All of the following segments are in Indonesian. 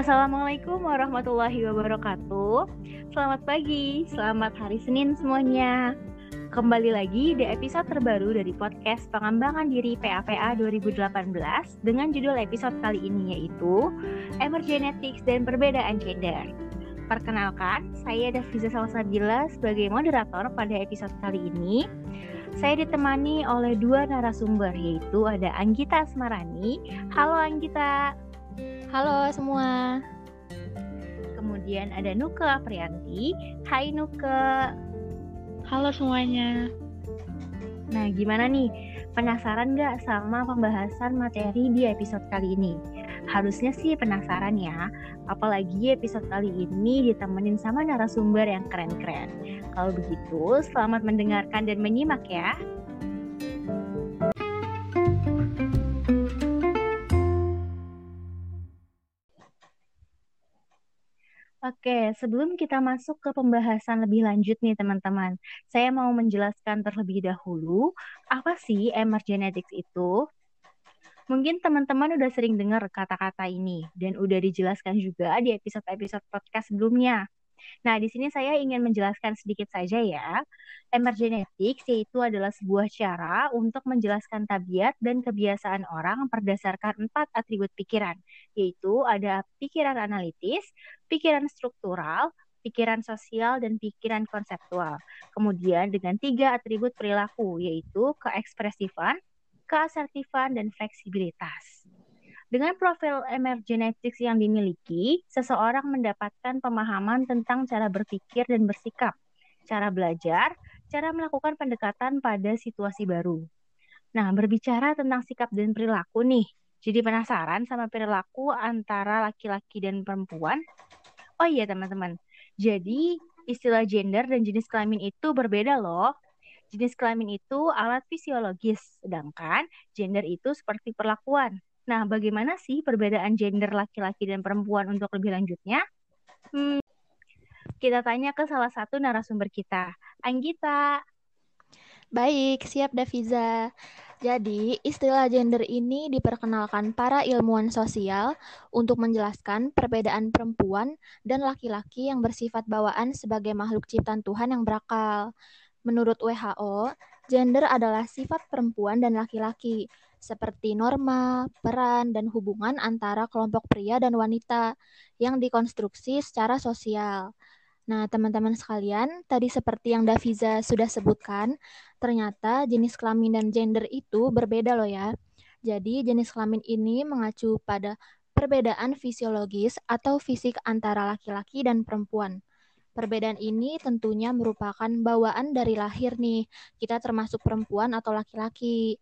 Assalamualaikum warahmatullahi wabarakatuh. Selamat pagi, selamat hari Senin semuanya. Kembali lagi di episode terbaru dari podcast Pengembangan Diri PAPA 2018 dengan judul episode kali ini yaitu Emergenetics dan Perbedaan Gender. Perkenalkan, saya Daviza Salsabila sebagai moderator pada episode kali ini. Saya ditemani oleh dua narasumber yaitu ada Anggita Asmarani. Halo Anggita. Halo semua. Kemudian ada Nuke Aprianti. Hai Nuke. Halo semuanya. Nah, gimana nih? Penasaran nggak sama pembahasan materi di episode kali ini? Harusnya sih penasaran ya, apalagi episode kali ini ditemenin sama narasumber yang keren-keren. Kalau begitu, selamat mendengarkan dan menyimak ya. Oke, sebelum kita masuk ke pembahasan lebih lanjut nih teman-teman, saya mau menjelaskan terlebih dahulu apa sih emergenetics itu. Mungkin teman-teman udah sering dengar kata-kata ini dan udah dijelaskan juga di episode-episode podcast sebelumnya. Nah, di sini saya ingin menjelaskan sedikit saja ya. Emergenetics yaitu adalah sebuah cara untuk menjelaskan tabiat dan kebiasaan orang berdasarkan empat atribut pikiran, yaitu ada pikiran analitis, pikiran struktural, pikiran sosial, dan pikiran konseptual. Kemudian dengan tiga atribut perilaku, yaitu keekspresifan, keasertifan, dan fleksibilitas. Dengan profil emergenetics yang dimiliki, seseorang mendapatkan pemahaman tentang cara berpikir dan bersikap, cara belajar, cara melakukan pendekatan pada situasi baru. Nah, berbicara tentang sikap dan perilaku nih, jadi penasaran sama perilaku antara laki-laki dan perempuan? Oh iya teman-teman, jadi istilah gender dan jenis kelamin itu berbeda loh. Jenis kelamin itu alat fisiologis, sedangkan gender itu seperti perlakuan. Nah, bagaimana sih perbedaan gender laki-laki dan perempuan untuk lebih lanjutnya? Hmm, kita tanya ke salah satu narasumber kita, Anggita. Baik, siap Daviza. Jadi, istilah gender ini diperkenalkan para ilmuwan sosial untuk menjelaskan perbedaan perempuan dan laki-laki yang bersifat bawaan sebagai makhluk ciptaan Tuhan yang berakal. Menurut WHO, gender adalah sifat perempuan dan laki-laki seperti norma, peran, dan hubungan antara kelompok pria dan wanita yang dikonstruksi secara sosial. Nah, teman-teman sekalian, tadi seperti yang Daviza sudah sebutkan, ternyata jenis kelamin dan gender itu berbeda loh ya. Jadi, jenis kelamin ini mengacu pada perbedaan fisiologis atau fisik antara laki-laki dan perempuan. Perbedaan ini tentunya merupakan bawaan dari lahir nih. Kita termasuk perempuan atau laki-laki.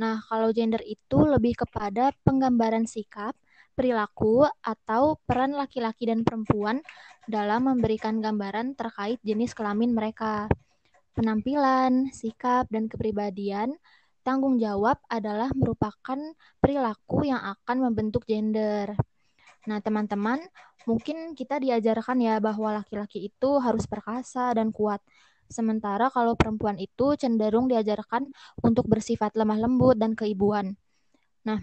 Nah, kalau gender itu lebih kepada penggambaran sikap, perilaku, atau peran laki-laki dan perempuan dalam memberikan gambaran terkait jenis kelamin mereka. Penampilan, sikap, dan kepribadian tanggung jawab adalah merupakan perilaku yang akan membentuk gender. Nah, teman-teman, mungkin kita diajarkan ya bahwa laki-laki itu harus perkasa dan kuat. Sementara kalau perempuan itu cenderung diajarkan untuk bersifat lemah lembut dan keibuan. Nah,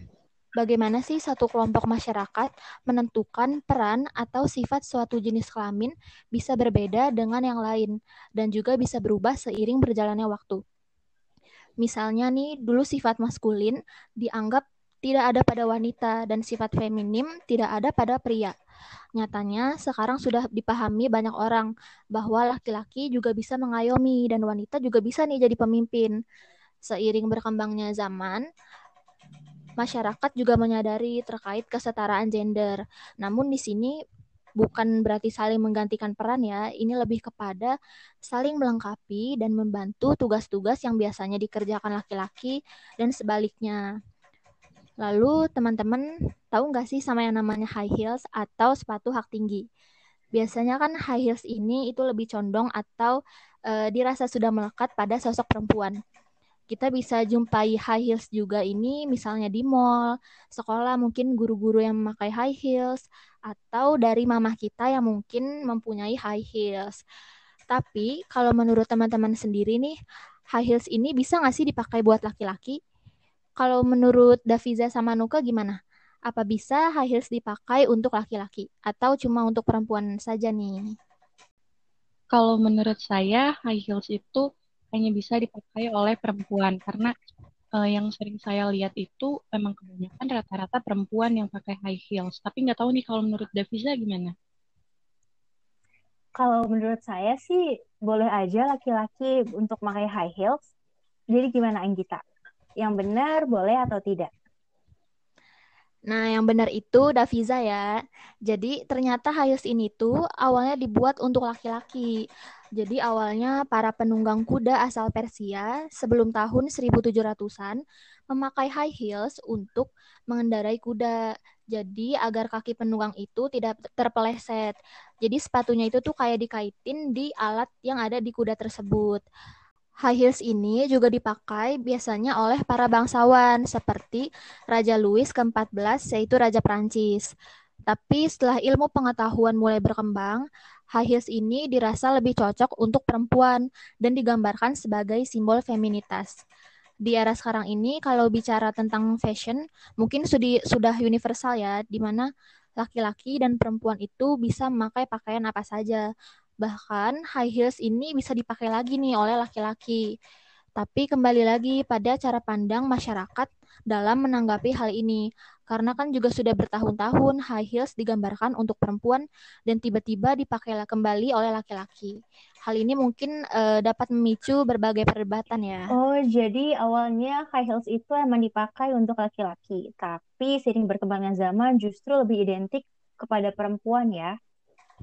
bagaimana sih satu kelompok masyarakat menentukan peran atau sifat suatu jenis kelamin bisa berbeda dengan yang lain dan juga bisa berubah seiring berjalannya waktu. Misalnya nih, dulu sifat maskulin dianggap tidak ada pada wanita dan sifat feminim tidak ada pada pria. Nyatanya, sekarang sudah dipahami banyak orang bahwa laki-laki juga bisa mengayomi dan wanita juga bisa nih jadi pemimpin. Seiring berkembangnya zaman, masyarakat juga menyadari terkait kesetaraan gender. Namun di sini bukan berarti saling menggantikan peran ya, ini lebih kepada saling melengkapi dan membantu tugas-tugas yang biasanya dikerjakan laki-laki dan sebaliknya. Lalu teman-teman tahu nggak sih sama yang namanya high heels atau sepatu hak tinggi? Biasanya kan high heels ini itu lebih condong atau e, dirasa sudah melekat pada sosok perempuan. Kita bisa jumpai high heels juga ini misalnya di mall, sekolah mungkin guru-guru yang memakai high heels, atau dari mamah kita yang mungkin mempunyai high heels. Tapi kalau menurut teman-teman sendiri nih, high heels ini bisa nggak sih dipakai buat laki-laki? Kalau menurut Daviza sama Nuka gimana? Apa bisa high heels dipakai untuk laki-laki atau cuma untuk perempuan saja nih? Kalau menurut saya, high heels itu hanya bisa dipakai oleh perempuan karena uh, yang sering saya lihat itu emang kebanyakan rata-rata perempuan yang pakai high heels. Tapi nggak tahu nih kalau menurut Davisa gimana? Kalau menurut saya sih boleh aja laki-laki untuk pakai high heels. Jadi gimana Anggita? Yang benar boleh atau tidak? Nah, yang benar itu Daviza ya. Jadi ternyata Hayus ini tuh awalnya dibuat untuk laki-laki. Jadi awalnya para penunggang kuda asal Persia sebelum tahun 1700-an memakai high heels untuk mengendarai kuda. Jadi agar kaki penunggang itu tidak terpeleset. Jadi sepatunya itu tuh kayak dikaitin di alat yang ada di kuda tersebut. High heels ini juga dipakai biasanya oleh para bangsawan seperti Raja Louis ke-14 yaitu Raja Prancis. Tapi setelah ilmu pengetahuan mulai berkembang, high heels ini dirasa lebih cocok untuk perempuan dan digambarkan sebagai simbol feminitas. Di era sekarang ini kalau bicara tentang fashion, mungkin sudah sudah universal ya, di mana laki-laki dan perempuan itu bisa memakai pakaian apa saja, Bahkan high heels ini bisa dipakai lagi nih oleh laki-laki. Tapi kembali lagi pada cara pandang masyarakat dalam menanggapi hal ini. Karena kan juga sudah bertahun-tahun high heels digambarkan untuk perempuan dan tiba-tiba dipakai kembali oleh laki-laki. Hal ini mungkin uh, dapat memicu berbagai perdebatan ya. Oh, jadi awalnya high heels itu emang dipakai untuk laki-laki, tapi sering berkembangnya zaman justru lebih identik kepada perempuan ya.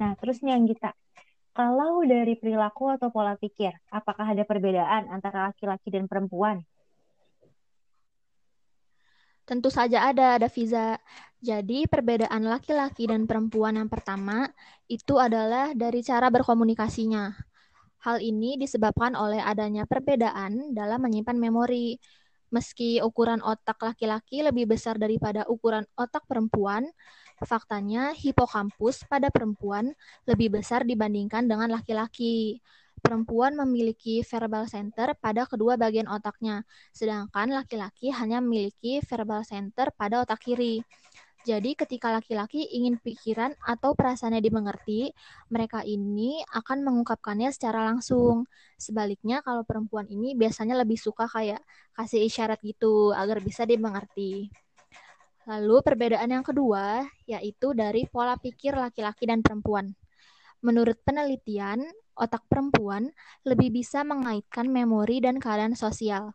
Nah, terus nih yang kita kalau dari perilaku atau pola pikir, apakah ada perbedaan antara laki-laki dan perempuan? Tentu saja ada, ada Fiza. Jadi, perbedaan laki-laki dan perempuan yang pertama itu adalah dari cara berkomunikasinya. Hal ini disebabkan oleh adanya perbedaan dalam menyimpan memori. Meski ukuran otak laki-laki lebih besar daripada ukuran otak perempuan, Faktanya, hipokampus pada perempuan lebih besar dibandingkan dengan laki-laki. Perempuan memiliki verbal center pada kedua bagian otaknya, sedangkan laki-laki hanya memiliki verbal center pada otak kiri. Jadi ketika laki-laki ingin pikiran atau perasaannya dimengerti, mereka ini akan mengungkapkannya secara langsung. Sebaliknya kalau perempuan ini biasanya lebih suka kayak kasih isyarat gitu agar bisa dimengerti. Lalu perbedaan yang kedua yaitu dari pola pikir laki-laki dan perempuan. Menurut penelitian, otak perempuan lebih bisa mengaitkan memori dan keadaan sosial.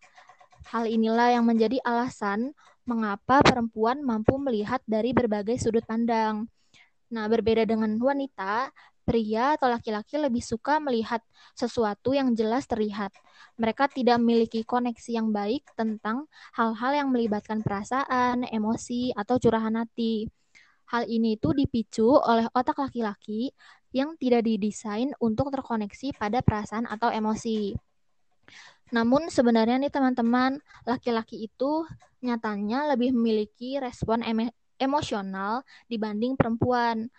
Hal inilah yang menjadi alasan mengapa perempuan mampu melihat dari berbagai sudut pandang. Nah, berbeda dengan wanita, pria atau laki-laki lebih suka melihat sesuatu yang jelas terlihat. Mereka tidak memiliki koneksi yang baik tentang hal-hal yang melibatkan perasaan, emosi, atau curahan hati. Hal ini itu dipicu oleh otak laki-laki yang tidak didesain untuk terkoneksi pada perasaan atau emosi. Namun sebenarnya nih teman-teman, laki-laki itu nyatanya lebih memiliki respon emosional dibanding perempuan.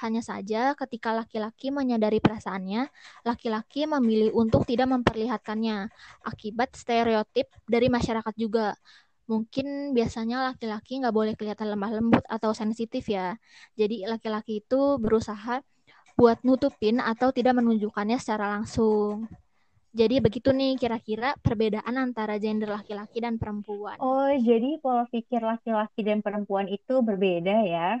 Hanya saja ketika laki-laki menyadari perasaannya, laki-laki memilih untuk tidak memperlihatkannya akibat stereotip dari masyarakat juga. Mungkin biasanya laki-laki nggak boleh kelihatan lemah lembut atau sensitif ya. Jadi laki-laki itu berusaha buat nutupin atau tidak menunjukkannya secara langsung. Jadi begitu nih kira-kira perbedaan antara gender laki-laki dan perempuan. Oh, jadi pola pikir laki-laki dan perempuan itu berbeda ya?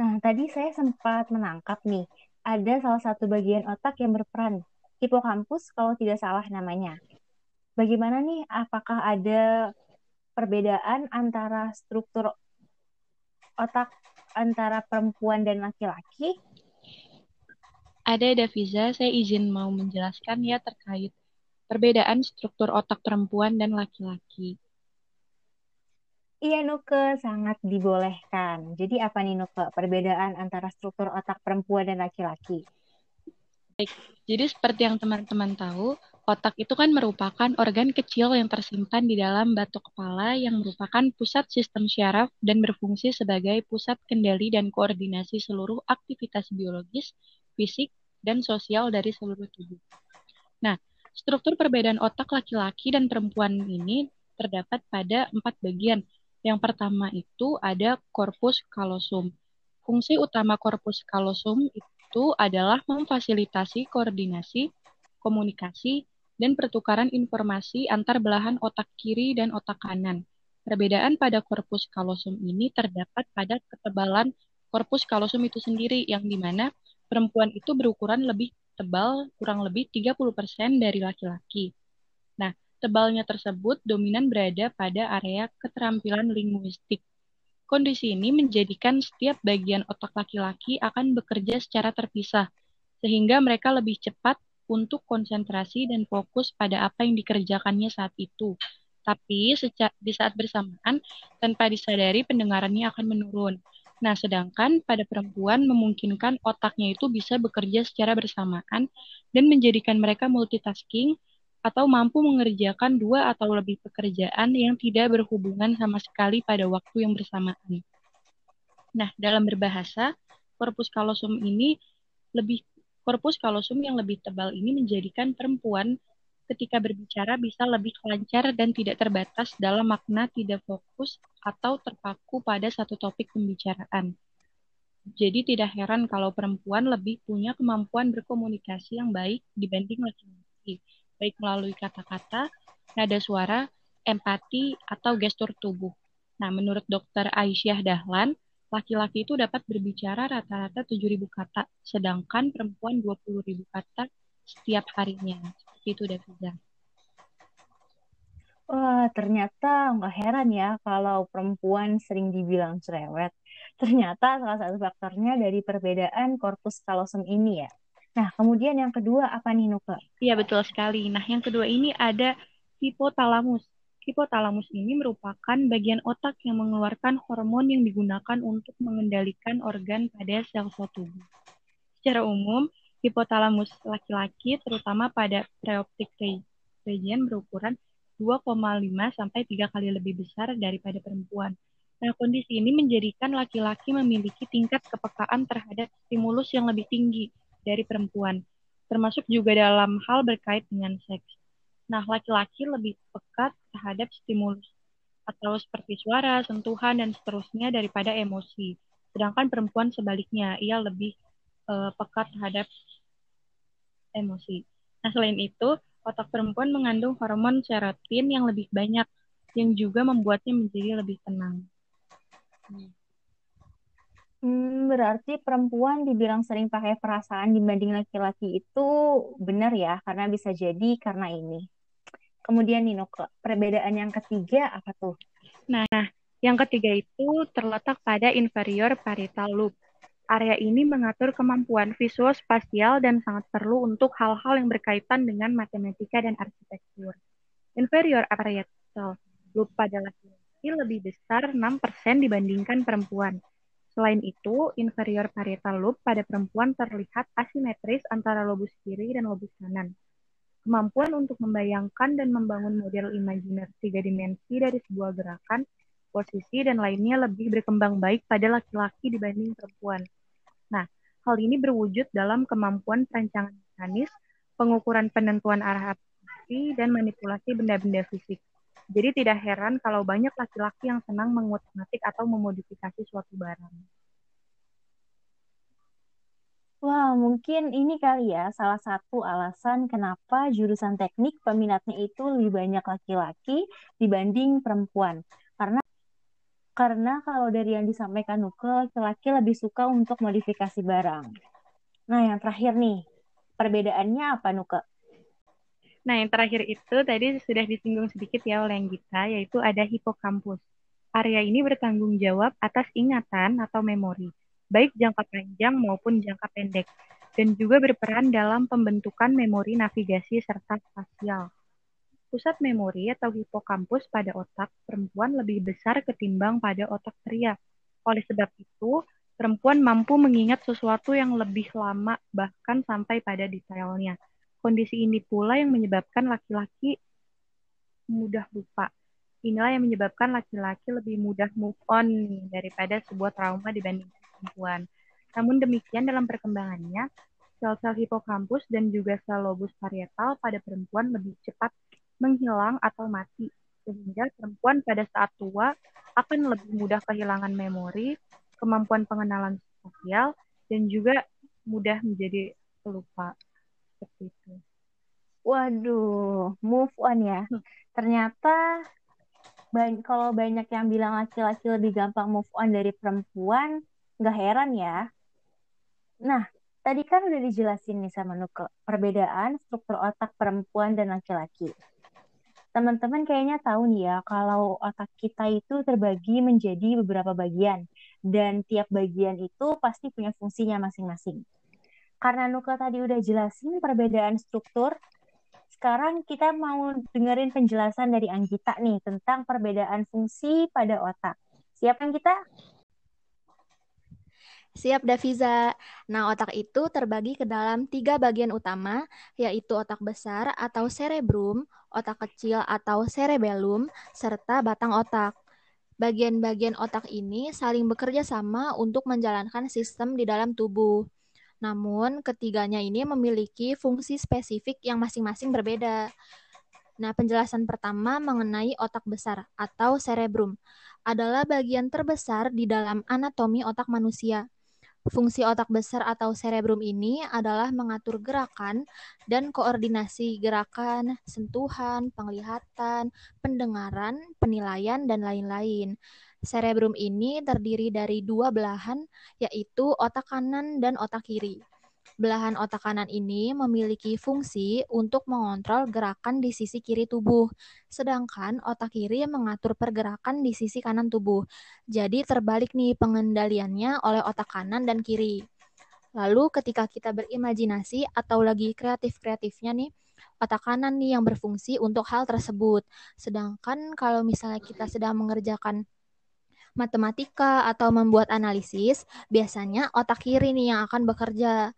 Nah, tadi saya sempat menangkap nih, ada salah satu bagian otak yang berperan, hipokampus kalau tidak salah namanya. Bagaimana nih, apakah ada perbedaan antara struktur otak antara perempuan dan laki-laki? Ada, Daviza. Saya izin mau menjelaskan ya terkait perbedaan struktur otak perempuan dan laki-laki. Iya Nuke, sangat dibolehkan. Jadi apa nih Nuke, perbedaan antara struktur otak perempuan dan laki-laki? Baik, jadi seperti yang teman-teman tahu, otak itu kan merupakan organ kecil yang tersimpan di dalam batu kepala yang merupakan pusat sistem syaraf dan berfungsi sebagai pusat kendali dan koordinasi seluruh aktivitas biologis, fisik, dan sosial dari seluruh tubuh. Nah, struktur perbedaan otak laki-laki dan perempuan ini terdapat pada empat bagian Yang pertama itu ada corpus callosum. Fungsi utama corpus callosum itu adalah memfasilitasi koordinasi, komunikasi, dan pertukaran informasi antar belahan otak kiri dan otak kanan. Perbedaan pada corpus callosum ini terdapat pada ketebalan corpus callosum itu sendiri, yang di mana perempuan itu berukuran lebih tebal, kurang lebih 30% dari laki-laki. Tebalnya tersebut dominan berada pada area keterampilan linguistik. Kondisi ini menjadikan setiap bagian otak laki-laki akan bekerja secara terpisah, sehingga mereka lebih cepat untuk konsentrasi dan fokus pada apa yang dikerjakannya saat itu. Tapi di saat bersamaan, tanpa disadari pendengarannya akan menurun. Nah, sedangkan pada perempuan memungkinkan otaknya itu bisa bekerja secara bersamaan dan menjadikan mereka multitasking atau mampu mengerjakan dua atau lebih pekerjaan yang tidak berhubungan sama sekali pada waktu yang bersamaan. Nah, dalam berbahasa, korpus kalosum ini lebih korpus kalosum yang lebih tebal ini menjadikan perempuan ketika berbicara bisa lebih lancar dan tidak terbatas dalam makna tidak fokus atau terpaku pada satu topik pembicaraan. Jadi tidak heran kalau perempuan lebih punya kemampuan berkomunikasi yang baik dibanding laki-laki, baik melalui kata-kata, nada suara, empati, atau gestur tubuh. Nah, menurut dokter Aisyah Dahlan, laki-laki itu dapat berbicara rata-rata 7.000 kata, sedangkan perempuan 20.000 kata setiap harinya. Seperti itu, Daviza. Wah, ternyata nggak heran ya kalau perempuan sering dibilang cerewet. Ternyata salah satu faktornya dari perbedaan korpus kalosum ini ya. Nah, kemudian yang kedua apa nih, Nuka? Iya, betul sekali. Nah, yang kedua ini ada hipotalamus. Hipotalamus ini merupakan bagian otak yang mengeluarkan hormon yang digunakan untuk mengendalikan organ pada sel-sel tubuh. Secara umum, Hipotalamus laki-laki terutama pada preoptic region berukuran 2,5 sampai 3 kali lebih besar daripada perempuan. Nah, kondisi ini menjadikan laki-laki memiliki tingkat kepekaan terhadap stimulus yang lebih tinggi dari perempuan, termasuk juga dalam hal berkait dengan seks. Nah, laki-laki lebih pekat terhadap stimulus atau seperti suara, sentuhan, dan seterusnya daripada emosi. Sedangkan perempuan sebaliknya, ia lebih uh, pekat terhadap emosi. Nah, selain itu, otak perempuan mengandung hormon serotonin yang lebih banyak, yang juga membuatnya menjadi lebih tenang. Hmm, berarti perempuan dibilang sering pakai perasaan dibanding laki-laki itu benar ya, karena bisa jadi karena ini. Kemudian Nino, perbedaan yang ketiga apa tuh? Nah, yang ketiga itu terletak pada inferior parietal lobe. Area ini mengatur kemampuan visual spasial dan sangat perlu untuk hal-hal yang berkaitan dengan matematika dan arsitektur. Inferior parietal lobe pada laki-laki lebih besar 6% dibandingkan perempuan. Selain itu, inferior parietal lobe pada perempuan terlihat asimetris antara lobus kiri dan lobus kanan. Kemampuan untuk membayangkan dan membangun model imajiner tiga dimensi dari sebuah gerakan, posisi, dan lainnya lebih berkembang baik pada laki-laki dibanding perempuan. Nah, hal ini berwujud dalam kemampuan perancangan mekanis, pengukuran penentuan arah api, dan manipulasi benda-benda fisik. Jadi tidak heran kalau banyak laki-laki yang senang mengutak-ngatik atau memodifikasi suatu barang. Wah, mungkin ini kali ya salah satu alasan kenapa jurusan teknik peminatnya itu lebih banyak laki-laki dibanding perempuan. Karena karena kalau dari yang disampaikan Nuke, laki-laki lebih suka untuk modifikasi barang. Nah, yang terakhir nih, perbedaannya apa Nuke? Nah, yang terakhir itu tadi sudah disinggung sedikit ya oleh yang kita, yaitu ada hipokampus. Area ini bertanggung jawab atas ingatan atau memori, baik jangka panjang maupun jangka pendek, dan juga berperan dalam pembentukan memori navigasi serta spasial. Pusat memori atau hipokampus pada otak perempuan lebih besar ketimbang pada otak pria. Oleh sebab itu, perempuan mampu mengingat sesuatu yang lebih lama bahkan sampai pada detailnya. Kondisi ini pula yang menyebabkan laki-laki mudah lupa. Inilah yang menyebabkan laki-laki lebih mudah move on daripada sebuah trauma dibandingkan perempuan. Namun demikian dalam perkembangannya, sel-sel hipokampus dan juga sel lobus parietal pada perempuan lebih cepat menghilang atau mati, sehingga perempuan pada saat tua akan lebih mudah kehilangan memori, kemampuan pengenalan sosial, dan juga mudah menjadi pelupa. Seperti itu. Waduh, move on ya. Hmm. Ternyata kalau banyak yang bilang laki-laki lebih gampang move on dari perempuan, nggak heran ya. Nah, tadi kan udah dijelasin nih sama Nuke, perbedaan struktur otak perempuan dan laki-laki. Teman-teman kayaknya tahu nih ya, kalau otak kita itu terbagi menjadi beberapa bagian, dan tiap bagian itu pasti punya fungsinya masing-masing. Karena Nuke tadi udah jelasin perbedaan struktur, sekarang kita mau dengerin penjelasan dari Anggita nih tentang perbedaan fungsi pada otak. Siap kan kita? Siap, Daviza. Nah, otak itu terbagi ke dalam tiga bagian utama, yaitu otak besar atau cerebrum, otak kecil atau cerebellum, serta batang otak. Bagian-bagian otak ini saling bekerja sama untuk menjalankan sistem di dalam tubuh. Namun, ketiganya ini memiliki fungsi spesifik yang masing-masing berbeda. Nah, penjelasan pertama mengenai otak besar atau cerebrum adalah bagian terbesar di dalam anatomi otak manusia. Fungsi otak besar atau cerebrum ini adalah mengatur gerakan dan koordinasi gerakan, sentuhan, penglihatan, pendengaran, penilaian, dan lain-lain. Cerebrum ini terdiri dari dua belahan, yaitu otak kanan dan otak kiri. Belahan otak kanan ini memiliki fungsi untuk mengontrol gerakan di sisi kiri tubuh, sedangkan otak kiri mengatur pergerakan di sisi kanan tubuh. Jadi terbalik nih pengendaliannya oleh otak kanan dan kiri. Lalu ketika kita berimajinasi atau lagi kreatif-kreatifnya nih, otak kanan nih yang berfungsi untuk hal tersebut. Sedangkan kalau misalnya kita sedang mengerjakan matematika atau membuat analisis, biasanya otak kiri nih yang akan bekerja.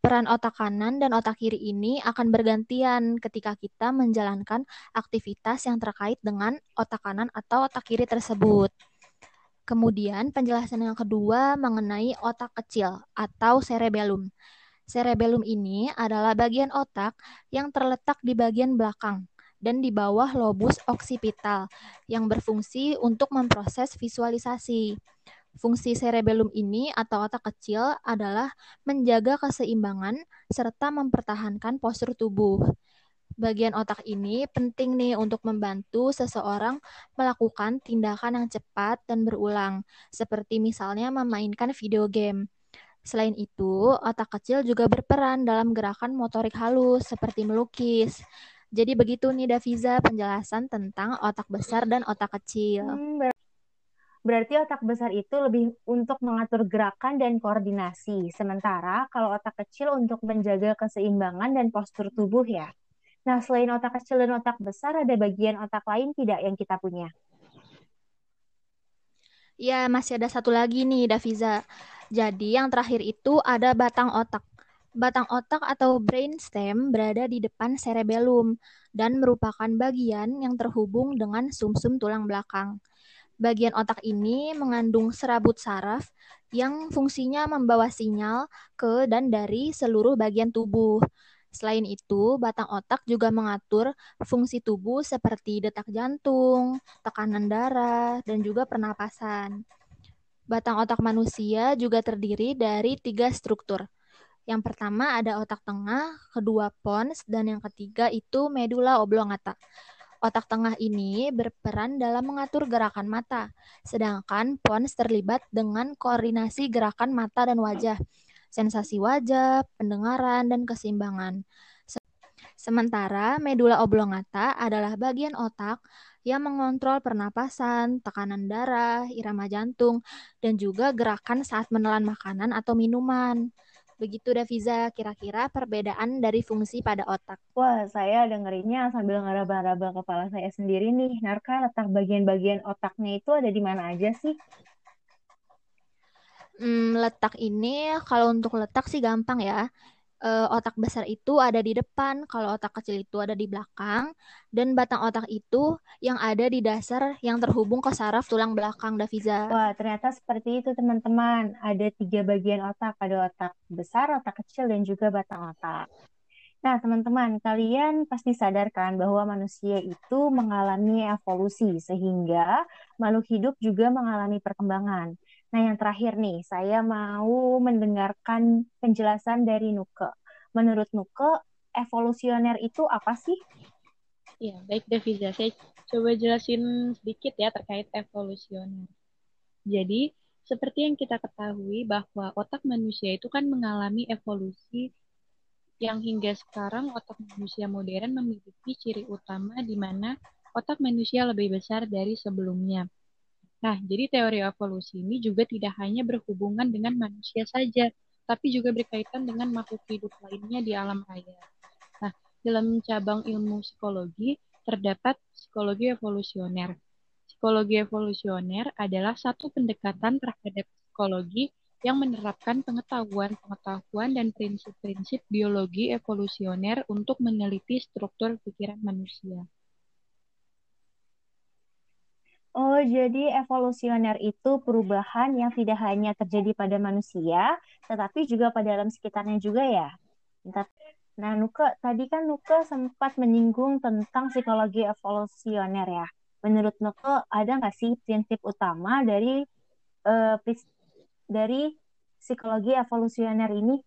Peran otak kanan dan otak kiri ini akan bergantian ketika kita menjalankan aktivitas yang terkait dengan otak kanan atau otak kiri tersebut. Kemudian penjelasan yang kedua mengenai otak kecil atau cerebellum. Cerebellum ini adalah bagian otak yang terletak di bagian belakang dan di bawah lobus oksipital yang berfungsi untuk memproses visualisasi. Fungsi cerebellum ini atau otak kecil adalah menjaga keseimbangan serta mempertahankan postur tubuh. Bagian otak ini penting nih untuk membantu seseorang melakukan tindakan yang cepat dan berulang, seperti misalnya memainkan video game. Selain itu, otak kecil juga berperan dalam gerakan motorik halus seperti melukis. Jadi begitu nih Daviza penjelasan tentang otak besar dan otak kecil. Hmm, ber berarti otak besar itu lebih untuk mengatur gerakan dan koordinasi, sementara kalau otak kecil untuk menjaga keseimbangan dan postur tubuh ya. Nah, selain otak kecil dan otak besar, ada bagian otak lain tidak yang kita punya? Ya, masih ada satu lagi nih, Daviza. Jadi, yang terakhir itu ada batang otak. Batang otak atau brainstem berada di depan cerebellum dan merupakan bagian yang terhubung dengan sumsum -sum tulang belakang. Bagian otak ini mengandung serabut saraf yang fungsinya membawa sinyal ke dan dari seluruh bagian tubuh. Selain itu, batang otak juga mengatur fungsi tubuh seperti detak jantung, tekanan darah, dan juga pernapasan. Batang otak manusia juga terdiri dari tiga struktur, yang pertama ada otak tengah, kedua pons, dan yang ketiga itu medula oblongata. Otak tengah ini berperan dalam mengatur gerakan mata, sedangkan pons terlibat dengan koordinasi gerakan mata dan wajah, sensasi wajah, pendengaran, dan keseimbangan. Sementara medula oblongata adalah bagian otak yang mengontrol pernapasan, tekanan darah, irama jantung, dan juga gerakan saat menelan makanan atau minuman. Begitu Daviza, kira-kira perbedaan dari fungsi pada otak. Wah, saya dengerinnya sambil ngeraba-raba kepala saya sendiri nih. Narka, letak bagian-bagian otaknya itu ada di mana aja sih? Hmm, letak ini, kalau untuk letak sih gampang ya uh, otak besar itu ada di depan, kalau otak kecil itu ada di belakang, dan batang otak itu yang ada di dasar yang terhubung ke saraf tulang belakang, Daviza. Wah, ternyata seperti itu teman-teman. Ada tiga bagian otak, ada otak besar, otak kecil, dan juga batang otak. Nah, teman-teman, kalian pasti sadarkan bahwa manusia itu mengalami evolusi sehingga makhluk hidup juga mengalami perkembangan. Nah, yang terakhir nih, saya mau mendengarkan penjelasan dari Nuke. Menurut Nuke, evolusioner itu apa sih? Ya, baik Deviza. Saya coba jelasin sedikit ya terkait evolusioner. Jadi, seperti yang kita ketahui bahwa otak manusia itu kan mengalami evolusi yang hingga sekarang otak manusia modern memiliki ciri utama di mana otak manusia lebih besar dari sebelumnya. Nah, jadi teori evolusi ini juga tidak hanya berhubungan dengan manusia saja, tapi juga berkaitan dengan makhluk hidup lainnya di alam raya. Nah, dalam cabang ilmu psikologi terdapat psikologi evolusioner. Psikologi evolusioner adalah satu pendekatan terhadap psikologi yang menerapkan pengetahuan-pengetahuan dan prinsip-prinsip biologi evolusioner untuk meneliti struktur pikiran manusia. Oh, jadi evolusioner itu perubahan yang tidak hanya terjadi pada manusia, tetapi juga pada alam sekitarnya juga ya. Nah, Nuke, tadi kan Nuke sempat menyinggung tentang psikologi evolusioner ya. Menurut Nuke, ada nggak sih prinsip utama dari uh, dari psikologi evolusioner ini?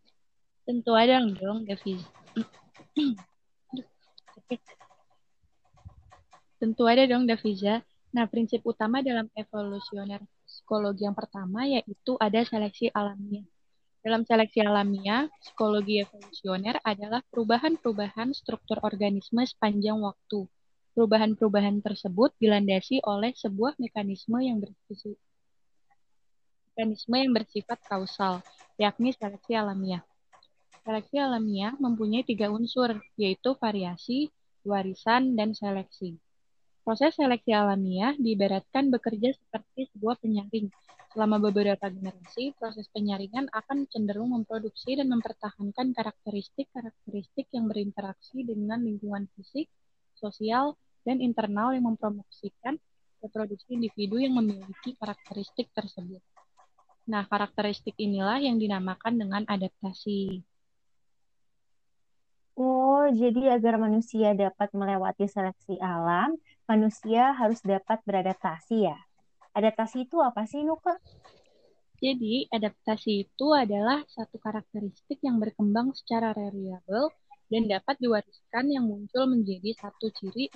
Tentu ada dong, David. Tentu ada dong, Daviza. Nah, prinsip utama dalam evolusioner psikologi yang pertama yaitu ada seleksi alamiah. Dalam seleksi alamiah, psikologi evolusioner adalah perubahan-perubahan struktur organisme sepanjang waktu. Perubahan-perubahan tersebut dilandasi oleh sebuah mekanisme yang bersifat mekanisme yang bersifat kausal, yakni seleksi alamiah. Seleksi alamiah mempunyai tiga unsur, yaitu variasi, warisan, dan seleksi. Proses seleksi alamiah diibaratkan bekerja seperti sebuah penyaring. Selama beberapa generasi, proses penyaringan akan cenderung memproduksi dan mempertahankan karakteristik-karakteristik yang berinteraksi dengan lingkungan fisik, sosial, dan internal yang mempromosikan reproduksi individu yang memiliki karakteristik tersebut. Nah, karakteristik inilah yang dinamakan dengan adaptasi. Oh, jadi agar manusia dapat melewati seleksi alam, manusia harus dapat beradaptasi ya. Adaptasi itu apa sih, Nuka? Jadi, adaptasi itu adalah satu karakteristik yang berkembang secara variabel dan dapat diwariskan yang muncul menjadi satu ciri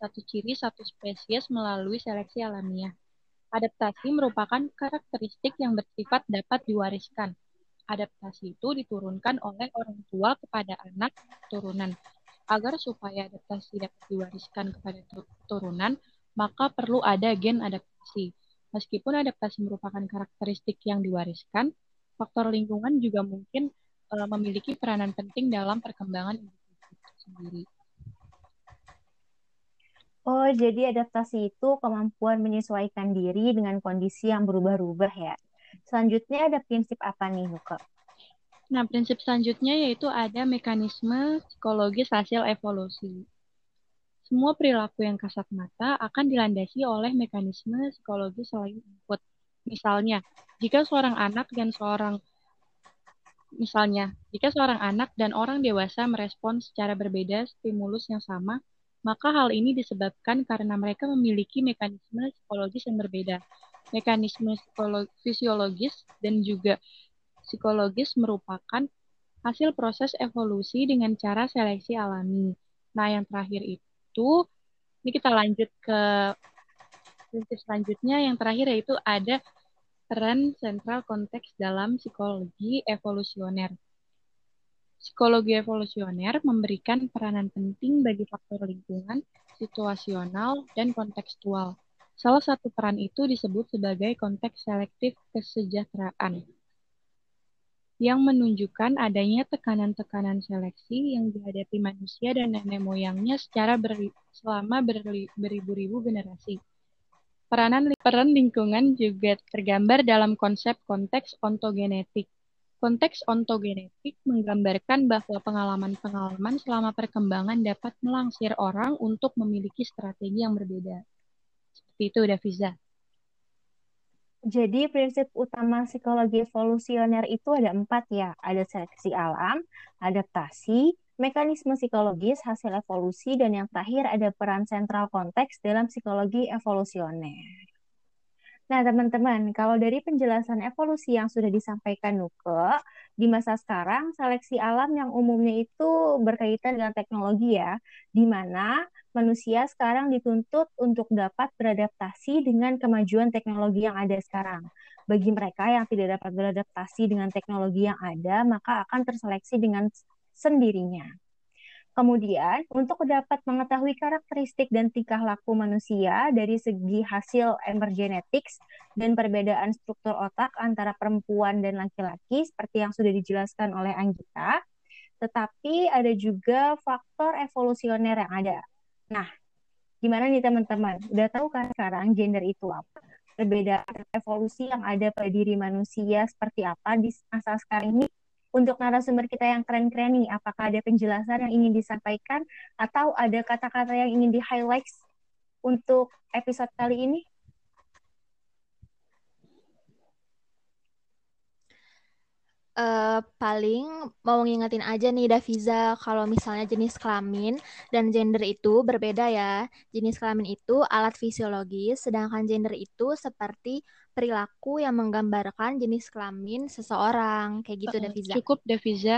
satu ciri satu spesies melalui seleksi alamiah. Adaptasi merupakan karakteristik yang bersifat dapat diwariskan. Adaptasi itu diturunkan oleh orang tua kepada anak turunan. Agar supaya adaptasi dapat diwariskan kepada turunan, maka perlu ada gen adaptasi. Meskipun adaptasi merupakan karakteristik yang diwariskan, faktor lingkungan juga mungkin uh, memiliki peranan penting dalam perkembangan individu sendiri. Oh, jadi adaptasi itu kemampuan menyesuaikan diri dengan kondisi yang berubah-ubah ya. Selanjutnya ada prinsip apa nih, Nuka? Nah, prinsip selanjutnya yaitu ada mekanisme psikologis hasil evolusi. Semua perilaku yang kasat mata akan dilandasi oleh mekanisme psikologis selain input. Misalnya, jika seorang anak dan seorang misalnya, jika seorang anak dan orang dewasa merespons secara berbeda stimulus yang sama, maka hal ini disebabkan karena mereka memiliki mekanisme psikologis yang berbeda. Mekanisme fisiologis dan juga psikologis merupakan hasil proses evolusi dengan cara seleksi alami. Nah, yang terakhir itu, ini kita lanjut ke prinsip selanjutnya. Yang terakhir yaitu ada peran sentral konteks dalam psikologi evolusioner. Psikologi evolusioner memberikan peranan penting bagi faktor lingkungan, situasional, dan kontekstual. Salah satu peran itu disebut sebagai konteks selektif kesejahteraan, yang menunjukkan adanya tekanan-tekanan seleksi yang dihadapi manusia dan nenek moyangnya secara beri, selama beribu-ribu generasi. Peranan peran lingkungan juga tergambar dalam konsep konteks ontogenetik, Konteks ontogenetik menggambarkan bahwa pengalaman-pengalaman selama perkembangan dapat melangsir orang untuk memiliki strategi yang berbeda. Seperti itu, Daviza. Jadi prinsip utama psikologi evolusioner itu ada empat ya. Ada seleksi alam, adaptasi, mekanisme psikologis, hasil evolusi, dan yang terakhir ada peran sentral konteks dalam psikologi evolusioner. Nah, teman-teman, kalau dari penjelasan evolusi yang sudah disampaikan Nuke, di masa sekarang seleksi alam yang umumnya itu berkaitan dengan teknologi ya, di mana manusia sekarang dituntut untuk dapat beradaptasi dengan kemajuan teknologi yang ada sekarang. Bagi mereka yang tidak dapat beradaptasi dengan teknologi yang ada, maka akan terseleksi dengan sendirinya. Kemudian, untuk dapat mengetahui karakteristik dan tingkah laku manusia dari segi hasil emergenetics dan perbedaan struktur otak antara perempuan dan laki-laki seperti yang sudah dijelaskan oleh Anggita, tetapi ada juga faktor evolusioner yang ada. Nah, gimana nih teman-teman? Udah tahu kan sekarang gender itu apa? Perbedaan evolusi yang ada pada diri manusia seperti apa di masa sekarang ini untuk narasumber kita yang keren-keren nih, apakah ada penjelasan yang ingin disampaikan atau ada kata-kata yang ingin di-highlight untuk episode kali ini? Uh, paling mau ngingetin aja nih Daviza kalau misalnya jenis kelamin dan gender itu berbeda ya. Jenis kelamin itu alat fisiologis, sedangkan gender itu seperti perilaku yang menggambarkan jenis kelamin seseorang. Kayak gitu, uh, Daviza. Cukup, Daviza.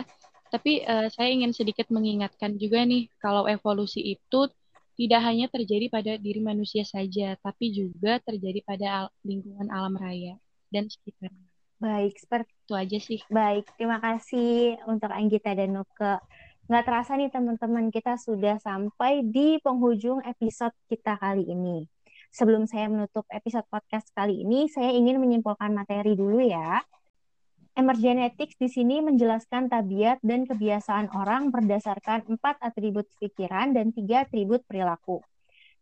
Tapi uh, saya ingin sedikit mengingatkan juga nih, kalau evolusi itu tidak hanya terjadi pada diri manusia saja, tapi juga terjadi pada al lingkungan alam raya dan sekitarnya. Baik, seperti itu aja sih. Baik, terima kasih untuk Anggita dan Nuke. Nggak terasa nih teman-teman, kita sudah sampai di penghujung episode kita kali ini. Sebelum saya menutup episode podcast kali ini, saya ingin menyimpulkan materi dulu ya. Emergenetics di sini menjelaskan tabiat dan kebiasaan orang berdasarkan empat atribut pikiran dan tiga atribut perilaku.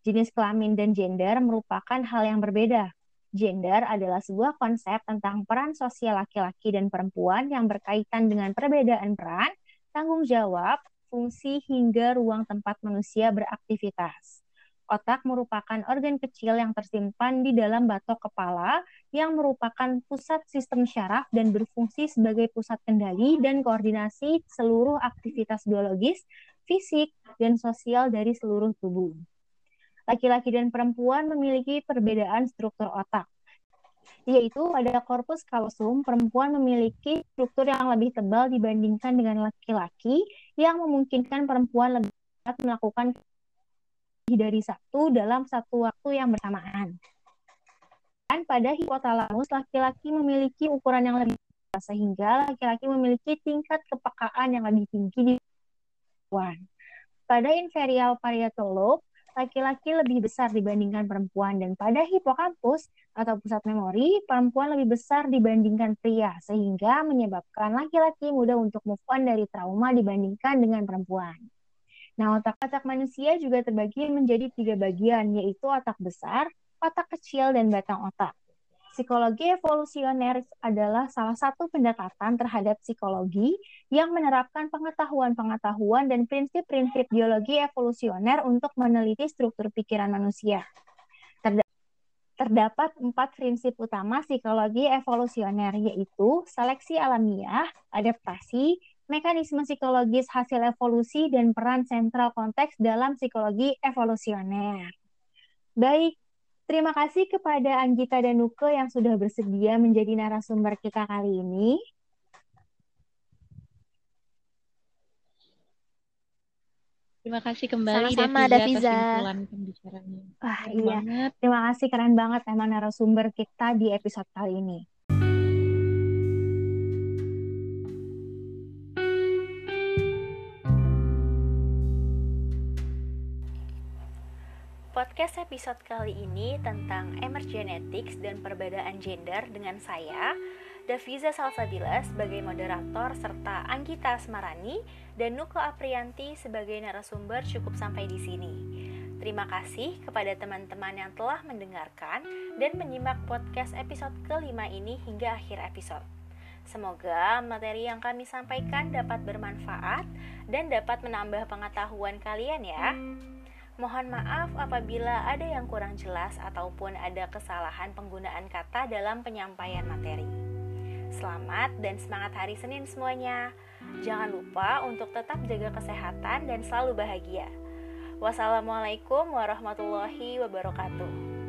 Jenis kelamin dan gender merupakan hal yang berbeda, Gender adalah sebuah konsep tentang peran sosial laki-laki dan perempuan yang berkaitan dengan perbedaan peran, tanggung jawab, fungsi, hingga ruang tempat manusia beraktivitas. Otak merupakan organ kecil yang tersimpan di dalam batok kepala yang merupakan pusat sistem syaraf dan berfungsi sebagai pusat kendali dan koordinasi seluruh aktivitas biologis, fisik, dan sosial dari seluruh tubuh laki-laki dan perempuan memiliki perbedaan struktur otak. Yaitu pada korpus kalsum, perempuan memiliki struktur yang lebih tebal dibandingkan dengan laki-laki yang memungkinkan perempuan lebih dapat melakukan dari satu dalam satu waktu yang bersamaan. Dan pada hipotalamus, laki-laki memiliki ukuran yang lebih besar, sehingga laki-laki memiliki tingkat kepekaan yang lebih tinggi di perempuan. Pada inferior parietal lobe, laki-laki lebih besar dibandingkan perempuan dan pada hipokampus atau pusat memori, perempuan lebih besar dibandingkan pria sehingga menyebabkan laki-laki mudah untuk move on dari trauma dibandingkan dengan perempuan. Nah, otak-otak manusia juga terbagi menjadi tiga bagian, yaitu otak besar, otak kecil, dan batang otak. Psikologi evolusioner adalah salah satu pendekatan terhadap psikologi yang menerapkan pengetahuan-pengetahuan dan prinsip-prinsip biologi evolusioner untuk meneliti struktur pikiran manusia. Terdapat empat prinsip utama psikologi evolusioner, yaitu seleksi alamiah, adaptasi, mekanisme psikologis hasil evolusi, dan peran sentral konteks dalam psikologi evolusioner. Baik, Terima kasih kepada Anggita dan Nuke yang sudah bersedia menjadi narasumber kita kali ini. Terima kasih kembali Sama-sama, Daviza. atas pembicaranya. Wah, iya. Banget. Terima kasih keren banget emang narasumber kita di episode kali ini. Podcast episode kali ini tentang emergenetics dan perbedaan gender dengan saya, Daviza Salsabila sebagai moderator serta Anggita Asmarani dan Nuko Aprianti sebagai narasumber cukup sampai di sini. Terima kasih kepada teman-teman yang telah mendengarkan dan menyimak podcast episode kelima ini hingga akhir episode. Semoga materi yang kami sampaikan dapat bermanfaat dan dapat menambah pengetahuan kalian ya. Mohon maaf apabila ada yang kurang jelas ataupun ada kesalahan penggunaan kata dalam penyampaian materi. Selamat dan semangat hari Senin semuanya. Jangan lupa untuk tetap jaga kesehatan dan selalu bahagia. Wassalamualaikum warahmatullahi wabarakatuh.